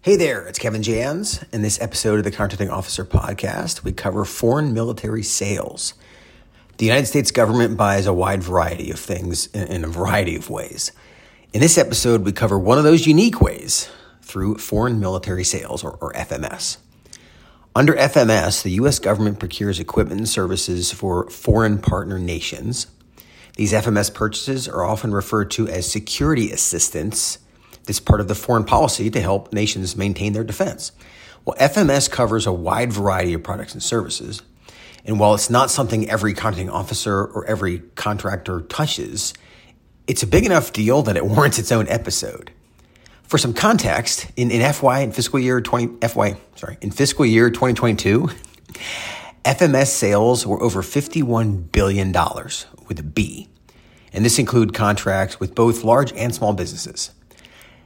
Hey there, it's Kevin Jans. In this episode of the Contracting Officer Podcast, we cover foreign military sales. The United States government buys a wide variety of things in a variety of ways. In this episode, we cover one of those unique ways through foreign military sales, or, or FMS. Under FMS, the U.S. government procures equipment and services for foreign partner nations. These FMS purchases are often referred to as security assistance it's part of the foreign policy to help nations maintain their defense. Well, FMS covers a wide variety of products and services. And while it's not something every contracting officer or every contractor touches, it's a big enough deal that it warrants its own episode. For some context, in, in FY in fiscal year 20 FY, sorry, in fiscal year 2022, FMS sales were over $51 billion with a B. And this include contracts with both large and small businesses.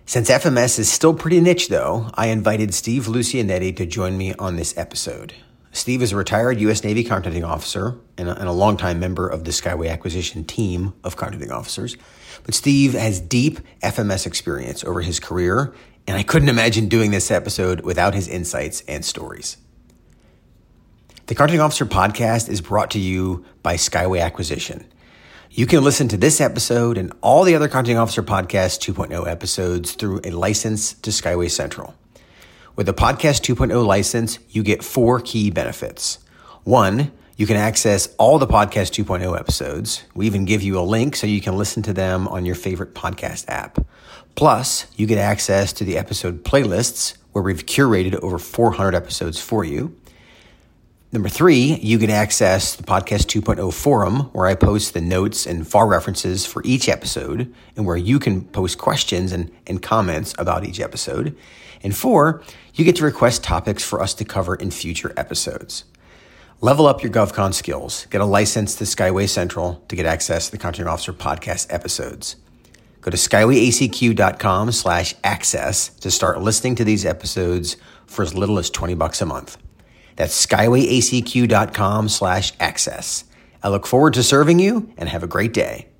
Since FMS is still pretty niche, though, I invited Steve Lucianetti to join me on this episode. Steve is a retired U.S. Navy contracting officer and a, and a longtime member of the Skyway acquisition team of contracting officers. But Steve has deep FMS experience over his career, and I couldn't imagine doing this episode without his insights and stories. The Contracting Officer podcast is brought to you by Skyway Acquisition. You can listen to this episode and all the other Contracting Officer Podcast 2.0 episodes through a license to Skyway Central. With a Podcast 2.0 license, you get four key benefits. One, you can access all the Podcast 2.0 episodes. We even give you a link so you can listen to them on your favorite podcast app. Plus, you get access to the episode playlists where we've curated over 400 episodes for you. Number three, you get access the Podcast 2.0 forum where I post the notes and FAR references for each episode and where you can post questions and, and comments about each episode. And four, you get to request topics for us to cover in future episodes. Level up your GovCon skills. Get a license to Skyway Central to get access to the Contracting Officer podcast episodes. Go to skywayacq.com slash access to start listening to these episodes for as little as 20 bucks a month. That's skywayacq.com slash access. I look forward to serving you and have a great day.